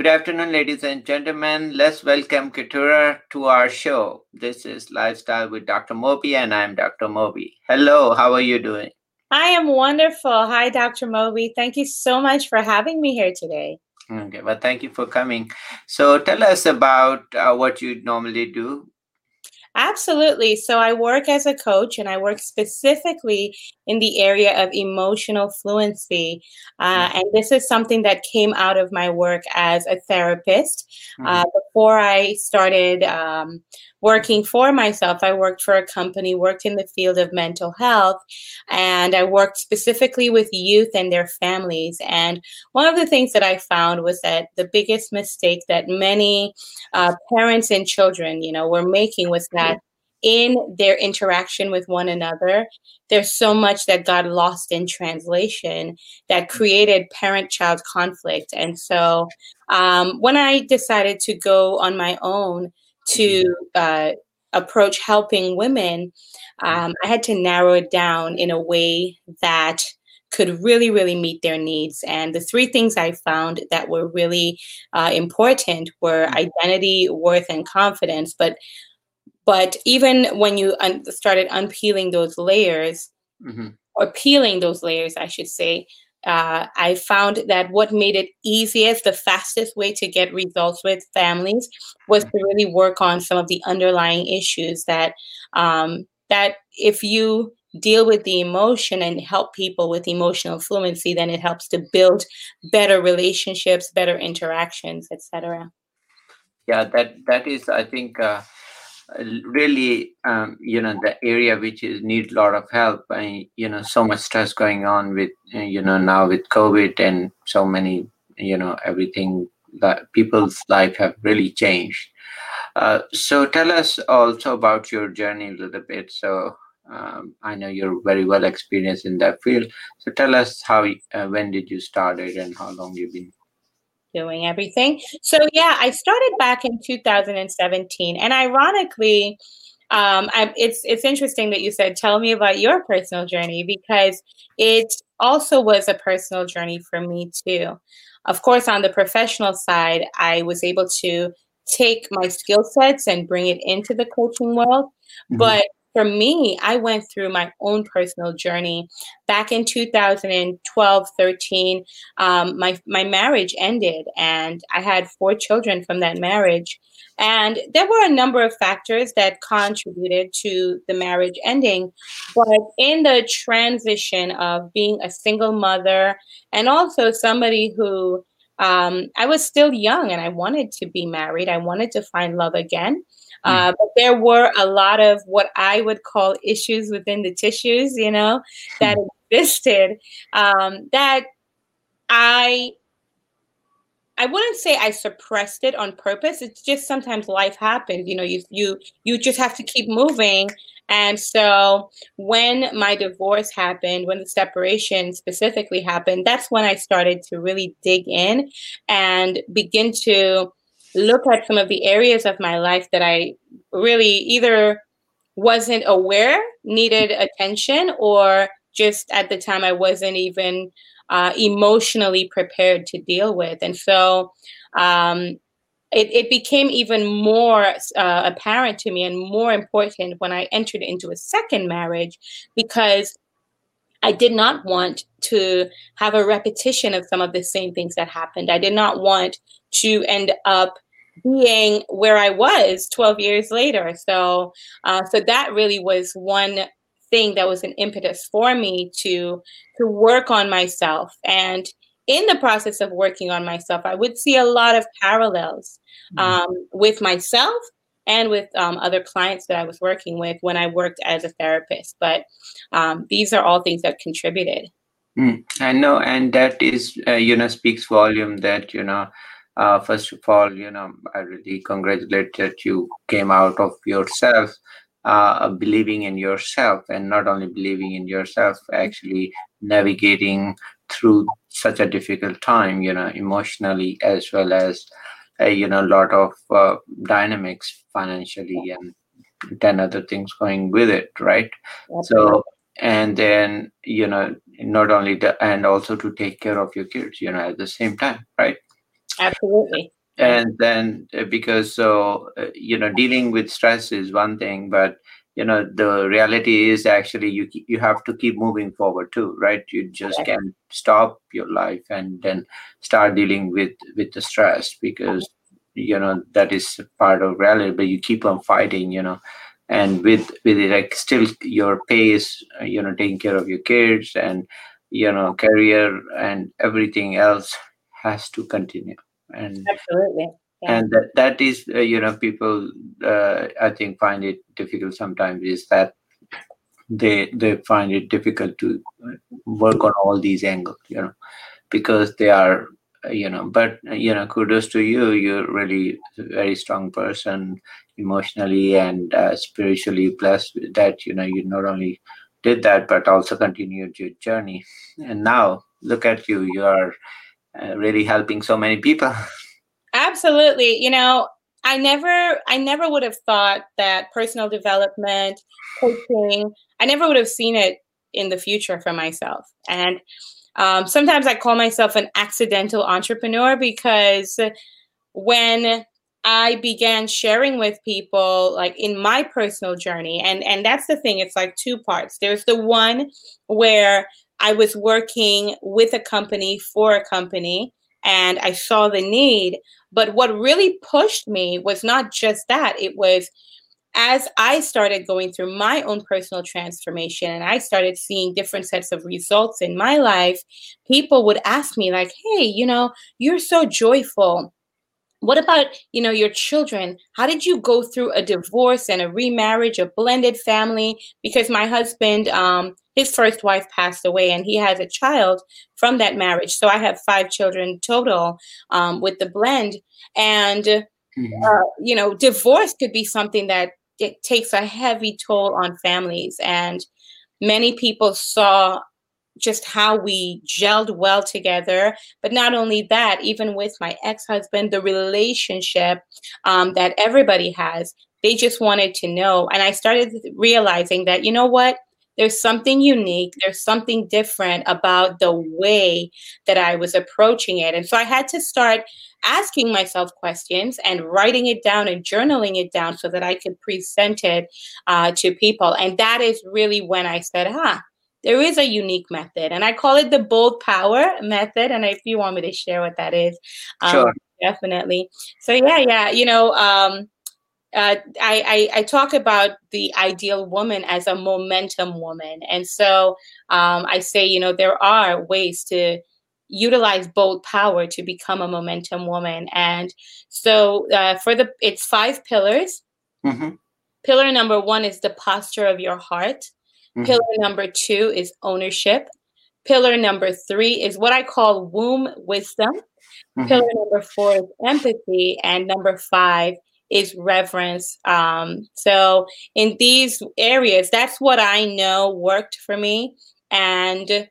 Good afternoon, ladies and gentlemen. Let's welcome Keturah to our show. This is Lifestyle with Dr. Moby, and I'm Dr. Moby. Hello, how are you doing? I am wonderful. Hi, Dr. Moby. Thank you so much for having me here today. Okay, well, thank you for coming. So, tell us about uh, what you normally do Absolutely. So I work as a coach and I work specifically in the area of emotional fluency. Uh, mm-hmm. and this is something that came out of my work as a therapist. Uh, mm-hmm. before I started um, working for myself, I worked for a company, worked in the field of mental health, and I worked specifically with youth and their families. And one of the things that I found was that the biggest mistake that many uh, parents and children, you know, were making was that in their interaction with one another, there's so much that got lost in translation that created parent child conflict. And so um, when I decided to go on my own, to uh, approach helping women, um, I had to narrow it down in a way that could really, really meet their needs. And the three things I found that were really uh, important were identity, worth, and confidence. But but even when you un- started unpeeling those layers, mm-hmm. or peeling those layers, I should say, uh, I found that what made it easiest, the fastest way to get results with families was to really work on some of the underlying issues that um, that if you deal with the emotion and help people with emotional fluency, then it helps to build better relationships, better interactions, etc. Yeah, that that is, I think. Uh really um, you know the area which is need a lot of help and you know so much stress going on with you know now with covid and so many you know everything that people's life have really changed. Uh, so tell us also about your journey a little bit. So um, i know you're very well experienced in that field. So tell us how uh, when did you started and how long you've been doing everything. So yeah, I started back in 2017, and ironically, um, I, it's it's interesting that you said tell me about your personal journey because it also was a personal journey for me too. Of course, on the professional side, I was able to take my skill sets and bring it into the coaching world, mm-hmm. but for me, I went through my own personal journey. Back in 2012, 13, um, my, my marriage ended, and I had four children from that marriage. And there were a number of factors that contributed to the marriage ending. But in the transition of being a single mother and also somebody who um, I was still young and I wanted to be married, I wanted to find love again. Hmm. Uh, but there were a lot of what I would call issues within the tissues, you know, that hmm. existed um, that I I wouldn't say I suppressed it on purpose. It's just sometimes life happens. You know, you you you just have to keep moving. And so when my divorce happened, when the separation specifically happened, that's when I started to really dig in and begin to look at some of the areas of my life that I really either wasn't aware needed attention or just at the time I wasn't even uh, emotionally prepared to deal with. And so um, it, it, became even more uh, apparent to me and more important when I entered into a second marriage because I did not want to have a repetition of some of the same things that happened. I did not want to end up being where I was 12 years later. So, uh, so that really was one thing that was an impetus for me to to work on myself. And in the process of working on myself, I would see a lot of parallels mm-hmm. um, with myself and with um, other clients that I was working with when I worked as a therapist. But um, these are all things that contributed. Mm, I know, and that is, uh, you know, speaks volume that, you know, uh, first of all, you know, I really congratulate that you came out of yourself, uh, believing in yourself, and not only believing in yourself, actually navigating through such a difficult time, you know, emotionally as well as, you know, a lot of uh, dynamics financially and 10 other things going with it, right? So, and then, you know, not only the, and also to take care of your kids, you know, at the same time, right? Absolutely. And then uh, because so uh, you know dealing with stress is one thing, but you know the reality is actually you you have to keep moving forward too, right? You just okay. can't stop your life and then start dealing with with the stress because you know that is part of reality. But you keep on fighting, you know and with with it like still your pace uh, you know taking care of your kids and you know career and everything else has to continue and absolutely and that that is uh, you know people uh, i think find it difficult sometimes is that they they find it difficult to work on all these angles you know because they are you know but you know kudos to you. You're really a very strong person emotionally and uh, spiritually blessed that you know you not only did that but also continued your journey. And now look at you. You are uh, really helping so many people absolutely you know i never i never would have thought that personal development coaching i never would have seen it in the future for myself and um, sometimes i call myself an accidental entrepreneur because when I began sharing with people like in my personal journey and and that's the thing it's like two parts. There's the one where I was working with a company for a company and I saw the need, but what really pushed me was not just that. It was as I started going through my own personal transformation and I started seeing different sets of results in my life, people would ask me like, "Hey, you know, you're so joyful what about you know your children? How did you go through a divorce and a remarriage a blended family? Because my husband um, his first wife passed away and he has a child from that marriage. So i have five children total um, with the blend. And mm-hmm. uh, you know divorce could be something that it takes a heavy toll on families. And many people saw just how we gelled well together. But not only that, even with my ex husband, the relationship um, that everybody has, they just wanted to know. And I started realizing that, you know what? There's something unique, there's something different about the way that I was approaching it. And so I had to start asking myself questions and writing it down and journaling it down so that I could present it uh, to people. And that is really when I said, huh, there is a unique method, and I call it the bold power method. And if you want me to share what that is, um, sure, definitely. So yeah, yeah, you know, um, uh, I, I, I talk about the ideal woman as a momentum woman, and so um, I say, you know, there are ways to utilize bold power to become a momentum woman, and so uh, for the it's five pillars. Mm-hmm. Pillar number one is the posture of your heart. Mm-hmm. Pillar number two is ownership. Pillar number three is what I call womb wisdom. Mm-hmm. Pillar number four is empathy. And number five is reverence. Um, so, in these areas, that's what I know worked for me. And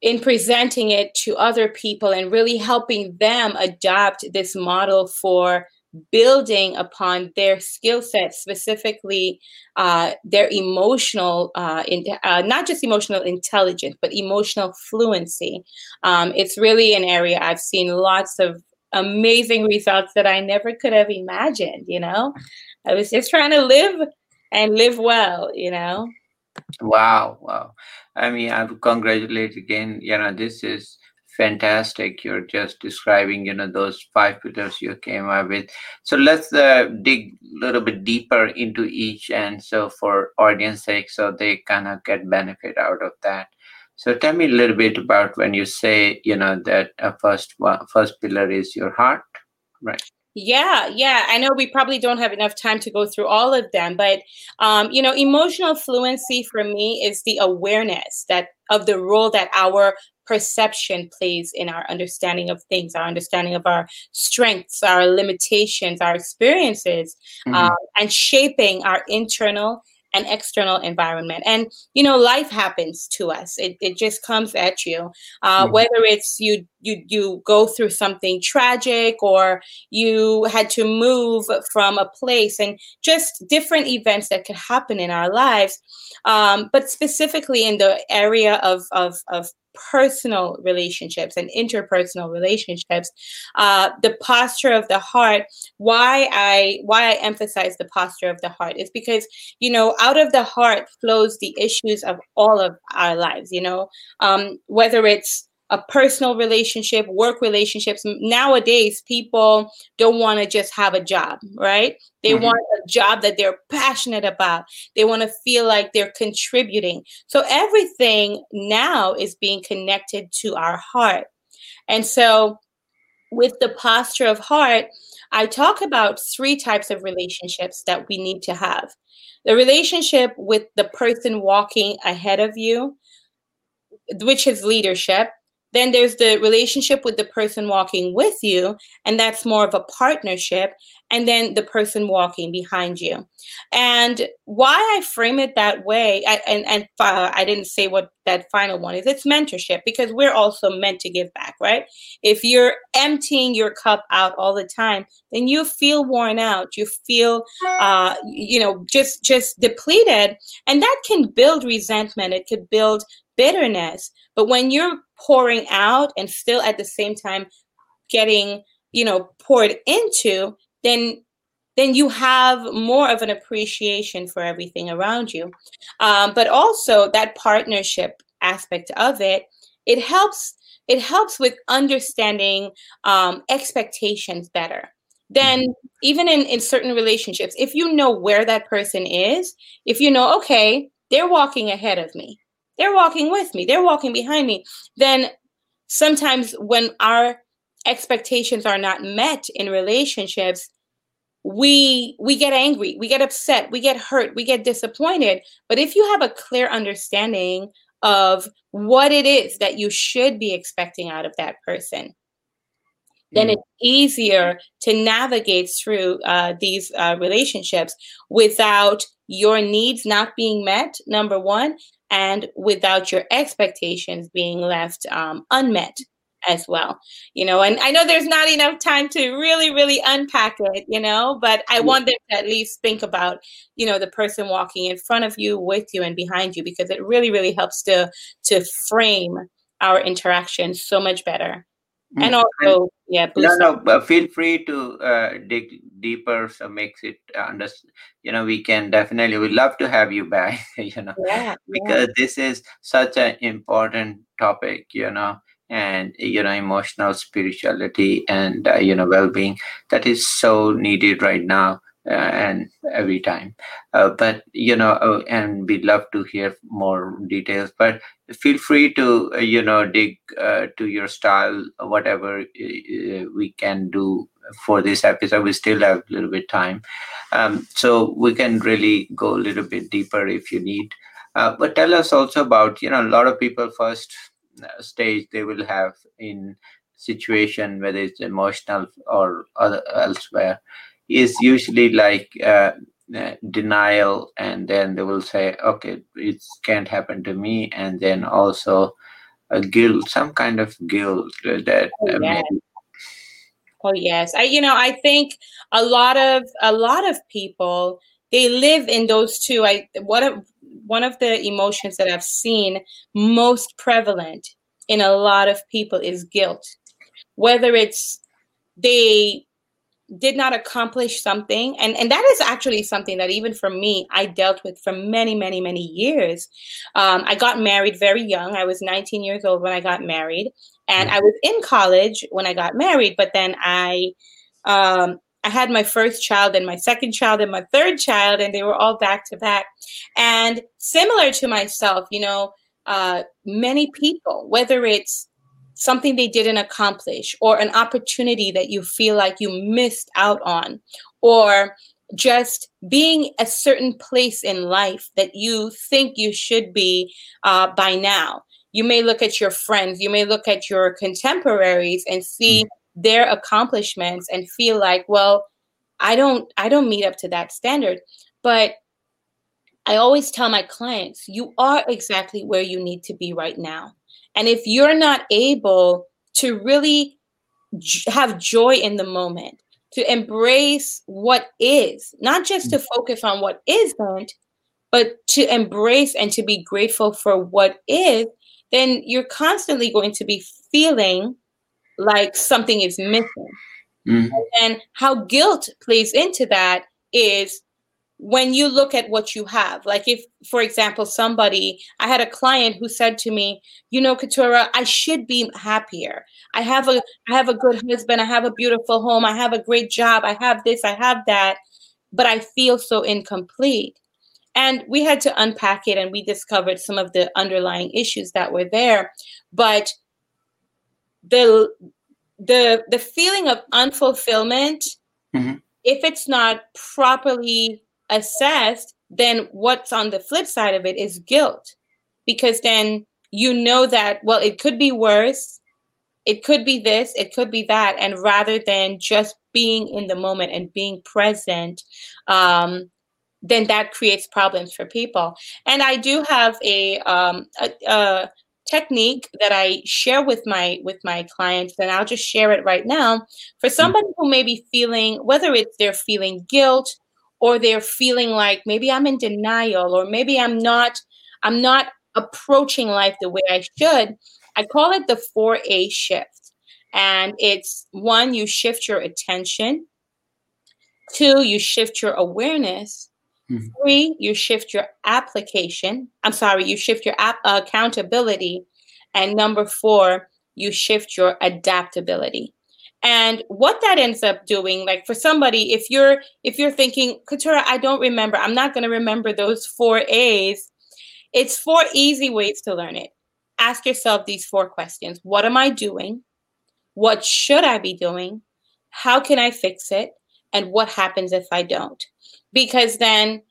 in presenting it to other people and really helping them adopt this model for building upon their skill set, specifically uh, their emotional, uh, in, uh, not just emotional intelligence, but emotional fluency. Um, it's really an area I've seen lots of amazing results that I never could have imagined. You know, I was just trying to live and live well. You know. Wow! Wow! I mean, I would congratulate again. You know, this is fantastic. You're just describing you know those five pillars you came up with. So let's uh, dig a little bit deeper into each. And so for audience sake so they kind of get benefit out of that. So tell me a little bit about when you say you know that a first one first pillar is your heart right? Yeah, yeah. I know we probably don't have enough time to go through all of them, but um, you know, emotional fluency for me is the awareness that of the role that our perception plays in our understanding of things, our understanding of our strengths, our limitations, our experiences, mm-hmm. um, and shaping our internal and external environment. And you know, life happens to us. It, it just comes at you. Uh, mm-hmm. Whether it's you you you go through something tragic or you had to move from a place and just different events that could happen in our lives. Um, but specifically in the area of, of, of personal relationships and interpersonal relationships uh, the posture of the heart why i why i emphasize the posture of the heart is because you know out of the heart flows the issues of all of our lives you know? Um, whether it's a personal relationship, work relationships. Nowadays, people don't want to just have a job, right? They mm-hmm. want a job that they're passionate about. They want to feel like they're contributing. So everything now is being connected to our heart. And so, with the posture of heart, I talk about three types of relationships that we need to have the relationship with the person walking ahead of you, which is leadership. Then there's the relationship with the person walking with you, and that's more of a partnership. And then the person walking behind you. And why I frame it that way, I, and, and uh, I didn't say what that final one is, it's mentorship because we're also meant to give back, right? If you're emptying your cup out all the time, then you feel worn out. You feel, uh, you know, just just depleted, and that can build resentment. It could build bitterness. But when you're pouring out and still at the same time getting, you know, poured into, then then you have more of an appreciation for everything around you. Um, but also that partnership aspect of it, it helps it helps with understanding um, expectations better then even in, in certain relationships if you know where that person is if you know okay they're walking ahead of me they're walking with me, they're walking behind me. Then sometimes when our expectations are not met in relationships, we we get angry, we get upset, we get hurt, we get disappointed. But if you have a clear understanding of what it is that you should be expecting out of that person, then mm. it's easier to navigate through uh, these uh, relationships without your needs not being met, number one, and without your expectations being left um, unmet as well you know? And i know there's not enough time to really really unpack it you know? But i want them to at least think about you know the person walking in front of you with you and behind you because it really really helps to to frame our interaction so much better. Mm. and also yeah no no but feel free to uh, dig deeper so makes it under you know we can definitely we love to have you back you know yeah, because yeah. this is such an important topic you know and you know emotional spirituality and uh, you know well-being that is so needed right now and every time. Uh, but you know, uh, and we'd love to hear more details. But feel free to you know dig to your style, whatever we can do for this episode. We still have a little bit time, um, so we can really go a little bit deeper if you need. Uh, but tell us also about you know a lot of people first stage they will have in situation whether it's emotional or other elsewhere is usually like uh, uh, denial and then they will say okay it can't happen to me and then also a guilt some kind of guilt that oh, uh, yes. oh yes. I you know i think a lot of a lot of people they live in those two. I what of one of the emotions that i've seen most prevalent in a lot of people is guilt. Whether it's they did not accomplish something. And and that is actually something that even for me i dealt with for many many many years. Um, i got married very young. I was 19 years old when i got married. And i was in college when i got married but then i um, i had my first child and my second child and my third child and they were all back to back. And similar to myself you know uh, many people whether it's something they didn't accomplish or an opportunity that you feel like you missed out on or just being a certain place in life that you think you should be uh, by now. You may look at your friends you may look at your contemporaries and see mm-hmm. their accomplishments and feel like well i don't i don't meet up to that standard. But i always tell my clients you are exactly where you need to be right now and if you're not able to really j- have joy in the moment, to embrace what is, not just to focus on what isn't, but to embrace and to be grateful for what is, then you're constantly going to be feeling like something is missing. Mm-hmm. And how guilt plays into that is when you look at what you have. Like if, for example, somebody, I had a client who said to me, you know, Keturah, I should be happier. I have a I have a good husband, I have a beautiful home, I have a great job, I have this, I have that, but I feel so incomplete. And we had to unpack it and we discovered some of the underlying issues that were there. But the the the feeling of unfulfillment, mm-hmm. if it's not properly assessed, then what's on the flip side of it is guilt. Because then you know that, well, it could be worse, it could be this, it could be that. And rather than just being in the moment and being present, um, then that creates problems for people. And I do have a, um, a, a technique that I share with my with my clients, and I'll just share it right now. For mm. somebody who may be feeling, whether it's they're feeling guilt or they're feeling like maybe I'm in denial or maybe I'm not I'm not approaching life the way I should, I call it the 4A shift. And it's one, you shift your attention. Two, you shift your awareness. Mm-hmm. Three, you shift your application. I'm sorry, you shift your ap- accountability. And number four, you shift your adaptability. And what that ends up doing, like for somebody, if you're if you're thinking, Keturah, I don't remember, I'm not going to remember those four A's. It's four easy ways to learn it. Ask yourself these four questions: What am I doing? What should I be doing? How can I fix it? And what happens if I don't? because then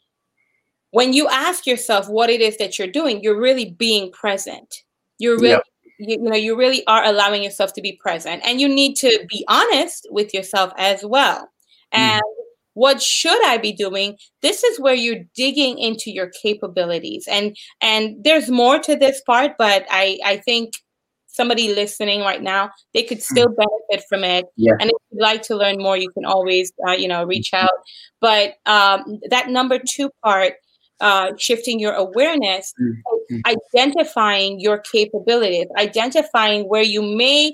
when you ask yourself what it is that you're doing you're really being present you're really yep. You, you, know you really are allowing yourself to be present and you need to be honest with yourself as well mm. and mm. what should i be doing this is where you're digging into your capabilities and and there's more to this part but i i think somebody listening right now, they could hmm. still benefit from it. Yeah. And if you'd like to learn more, you can always, uh, you know, reach out. But um, that number two part, uh, shifting your awareness, mm-hmm. Mm-hmm. identifying your capabilities, identifying where you may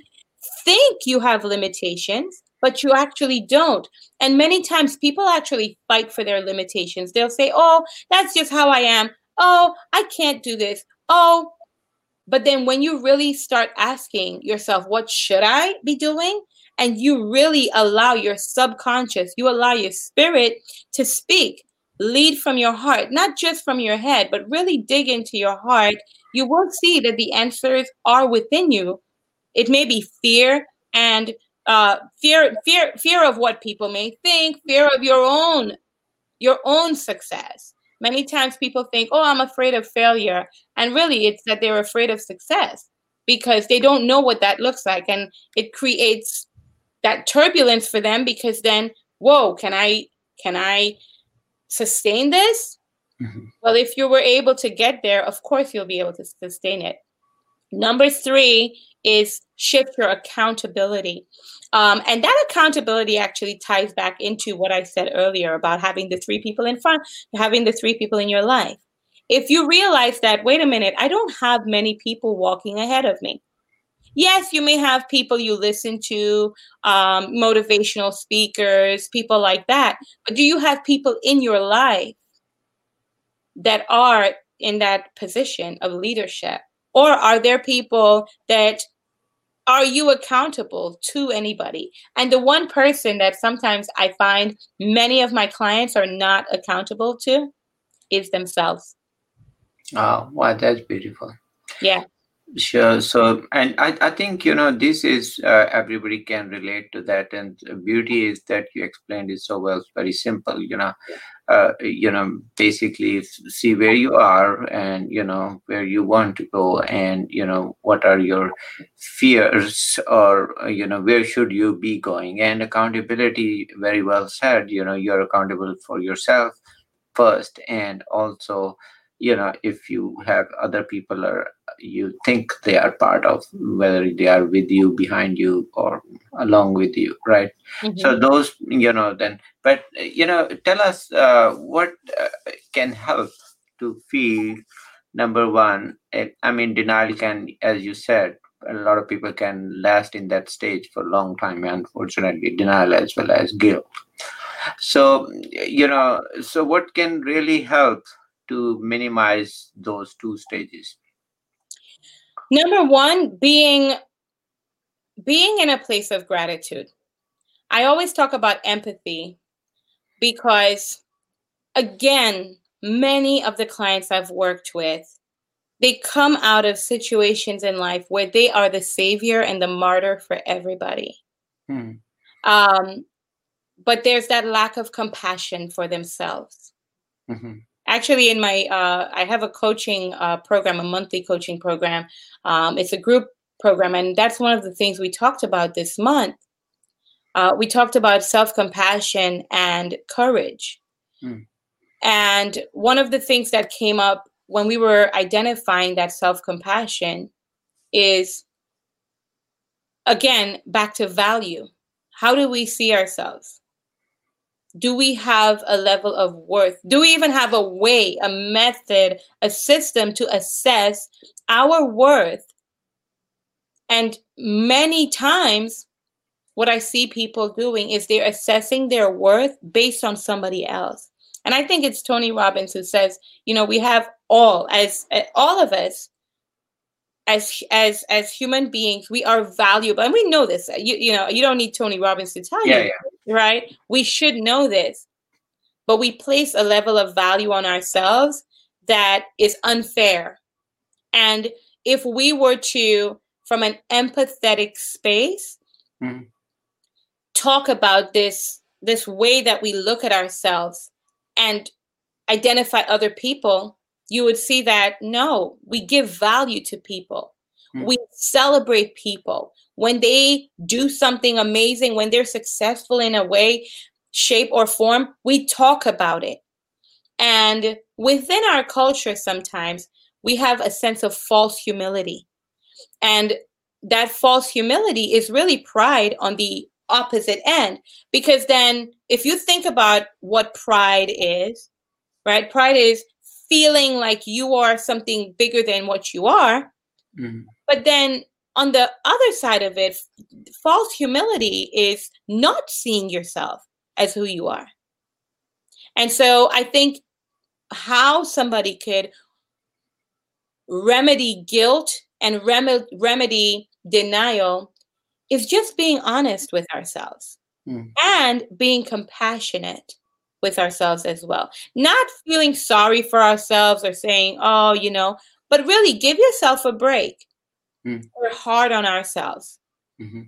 think you have limitations, but you actually don't. And many times people actually fight for their limitations. They'll say, oh, that's just how I am. Oh, I can't do this. Oh, but then when you really start asking yourself, what should I be doing? And you really allow your subconscious, you allow your spirit to speak, lead from your heart, not just from your head, but really dig into your heart. You will see that the answers are within you. It may be fear and uh, fear, fear, fear of what people may think, fear of your own, your own success Many times people think, oh, I'm afraid of failure. And really, it's that they're afraid of success because they don't know what that looks like. And it creates that turbulence for them because then, whoa, can I, can I sustain this? Mm-hmm. Well, if you were able to get there, of course you'll be able to sustain it. Number three is shift your accountability. Um, and that accountability actually ties back into what I said earlier about having the three people in front, having the three people in your life. If you realize that, wait a minute, I don't have many people walking ahead of me. Yes, you may have people you listen to, um, motivational speakers, people like that. But do you have people in your life that are in that position of leadership? Or are there people that are you accountable to anybody? And the one person that sometimes I find many of my clients are not accountable to is themselves. Oh, wow, that's beautiful. Yeah. Sure. So, and I, I think, you know, this is, uh, everybody can relate to that. And beauty is that you explained it so well, it's very simple, you know, uh, you know, basically see where you are and, you know, where you want to go and, you know, what are your fears or, you know, where should you be going? And accountability, very well said, you know, you're accountable for yourself first and also you know if you have other people or you think they are part of whether they are with you behind you or along with you right mm-hmm. so those you know then but you know tell us uh, what uh, can help to feel number one, it, I mean, denial can, as you said, a lot of people can last in that stage for a long time. Unfortunately, denial as well as guilt. So, you know, so what can really help to minimize those two stages? Number one, being being in a place of gratitude. I always talk about empathy because again, many of the clients I've worked with, they come out of situations in life where they are the savior and the martyr for everybody. Hmm. Um, but there's that lack of compassion for themselves. Mm-hmm. Actually, in my, uh, I have a coaching uh, program, a monthly coaching program. Um, it's a group program, and that's one of the things we talked about this month. Uh, we talked about self compassion and courage. Mm. And one of the things that came up when we were identifying that self compassion is, again, back to value. How do we see ourselves? Do we have a level of worth? Do we even have a way, a method, a system to assess our worth? And many times, what I see people doing is they're assessing their worth based on somebody else. And I think it's Tony Robbins who says, you know, we have all as uh, all of us as as as human beings, we are valuable, and we know this. You you know, you don't need Tony Robbins to tell yeah, you, yeah. Right? We should know this, but we place a level of value on ourselves that is unfair. And if we were to, from an empathetic space, mm-hmm. talk about this this way that we look at ourselves and identify other people, you would see that no, we give value to people. Mm. We celebrate people when they do something amazing, when they're successful in a way, shape, or form, we talk about it. And within our culture, sometimes we have a sense of false humility. And that false humility is really pride on the opposite end. Because then, if you think about what pride is, right? Pride is feeling like you are something bigger than what you are. Mm-hmm. But then on the other side of it, false humility is not seeing yourself as who you are. And so I think how somebody could remedy guilt and rem- remedy denial is just being honest with ourselves mm. and being compassionate with ourselves as well. Not feeling sorry for ourselves or saying, oh, you know, but really give yourself a break. Mm. We're hard on ourselves. Mm-hmm.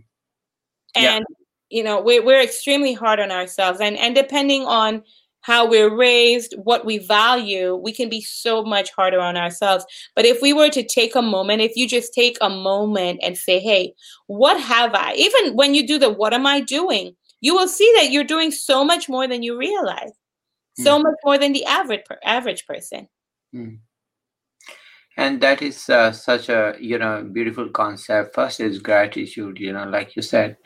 And, yeah. you know, we're, we're extremely hard on ourselves. And, and depending on how we're raised, what we value, we can be so much harder on ourselves. But if we were to take a moment, if you just take a moment and say, hey, what have I? Even when you do the what am I doing? You will see that you're doing so much more than you realize, so mm. much more than the average per- average person. Mm and that is uh, such a you know beautiful concept. First is gratitude you know like you said.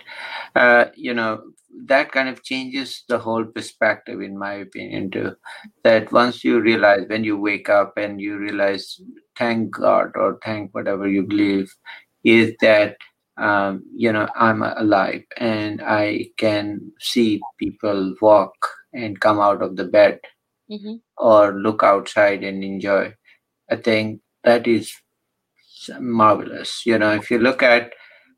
Uh, you know that kind of changes the whole perspective in my opinion too. That once you realize when you wake up and you realize thank god or thank whatever you believe is that um, you know i'm alive and i can see people walk and come out of the bed mm-hmm. or look outside and enjoy i think that is marvelous you know if you look at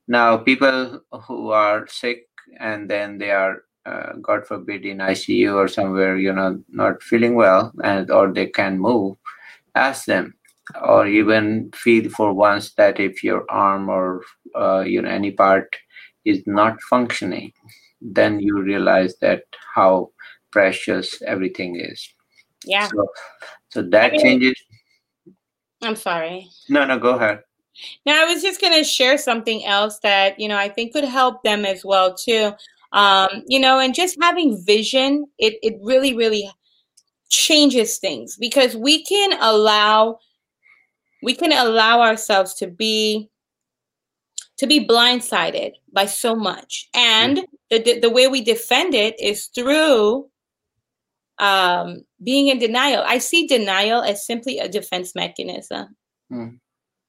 now people who are sick and then they are uh, god forbid in icu or somewhere you know not feeling well and or they can move ask them or even feel for once that if your arm or uh, you know any part is not functioning then you realize that how precious everything is. Yeah. So, so that I mean, changes I'm sorry. No, no, go ahead. Now, I was just going to share something else that, you know, I think could help them as well, too. Um, you know, and just having vision, it, it really, really changes things because we can allow we can allow ourselves to be to be blindsided by so much and the, the way we defend it is through um, being in denial. I see denial as simply a defense mechanism. Mm.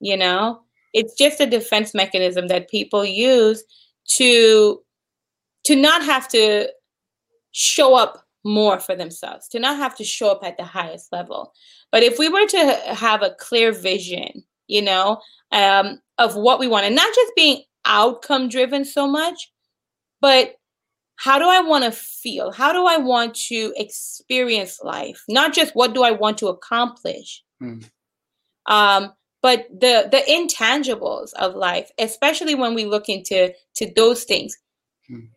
You know, it's just a defense mechanism that people use to to not have to show up more for themselves, to not have to show up at the highest level. But if we were to have a clear vision, you know, um, of what we want, and not just being outcome driven so much, but how do I want to feel? How do I want to experience life? Not just what do I want to accomplish, mm. um, but the the intangibles of life, especially when we look into to those things. Mm.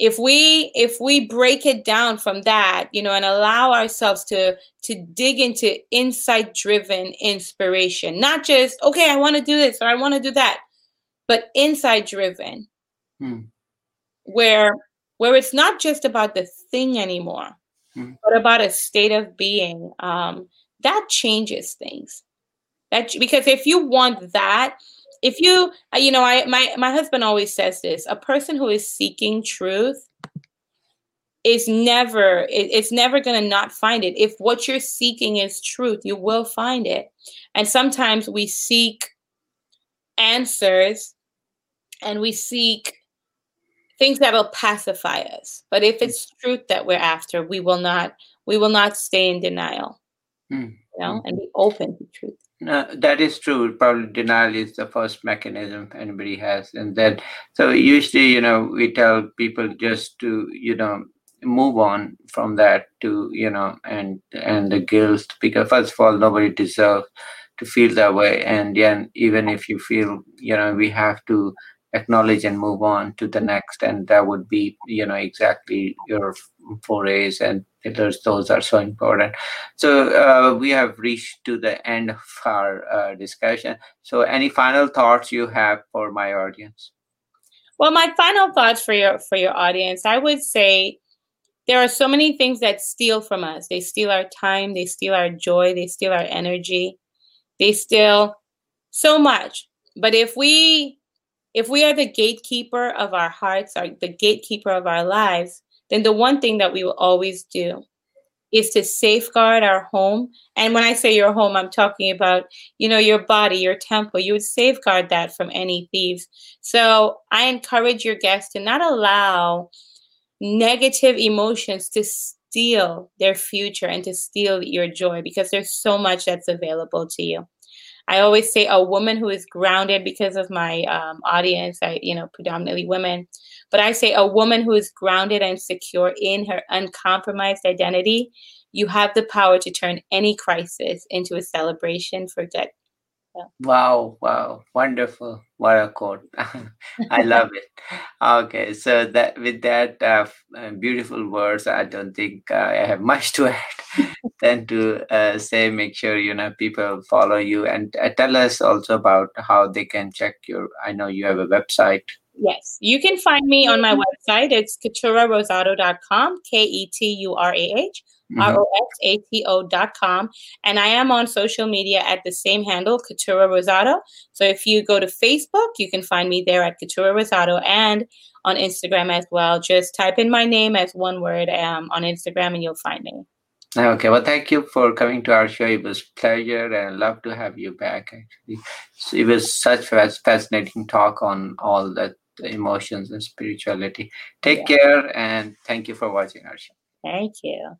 If we if we break it down from that, you know, and allow ourselves to to dig into insight driven inspiration, not just okay, I want to do this or I want to do that, but insight driven, mm. where where it's not just about the thing anymore, mm. but about a state of being. Um, that changes things. That because if you want that, if you uh, you know, I my my husband always says this: a person who is seeking truth is never it, it's never going to not find it. If what you're seeking is truth, you will find it. And sometimes we seek answers and we seek things that'll pacify us. But if it's truth that we're after, we will not we will not stay in denial. Mm. You know, and be open to truth. No, that is true. Probably denial is the first mechanism anybody has, and then so usually, you know, we tell people just to, you know, move on from that to, you know, and and the guilt because first of all, nobody deserves to feel that way, and then even if you feel, you know, we have to acknowledge and move on to the next and that would be you know exactly your four A's and pillars. Those are so important. So uh, we have reached to the end of our uh, discussion. So any final thoughts you have for my audience? Well my final thoughts for your for your audience i would say there are so many things that steal from us. They steal our time they steal our joy they steal our energy. They steal so much. But if we if we are the gatekeeper of our hearts, or the gatekeeper of our lives, then the one thing that we will always do is to safeguard our home. And when I say your home, I'm talking about, you know, your body, your temple. You would safeguard that from any thieves. So I encourage your guests to not allow negative emotions to steal their future and to steal your joy because there's so much that's available to you. I always say a woman who is grounded because of my um, audience, I, you know, predominantly women, but I say a woman who is grounded and secure in her uncompromised identity. You have the power to turn any crisis into a celebration for good. Yeah. Wow, wow, wonderful. What a quote. I love it. Okay, so that with that uh, uh, beautiful words, I don't think uh, I have much to add than to uh, say make sure you know people follow you and uh, tell us also about how they can check your. I know you have a website. Yes, you can find me on my website. It's keturah K E T U R A H Mm-hmm. R-O-S-A-T-O dot com. And I am on social media at the same handle, Keturah Rosato. So if you go to Facebook, you can find me there at Keturah Rosato and on Instagram as well. Just type in my name as one word um, on Instagram and you'll find me. Okay, well, thank you for coming to our show. It was pleasure and love to have you back. Actually, so it was such a fascinating talk on all the emotions and spirituality. Take yeah. care and thank you for watching our show. Thank you.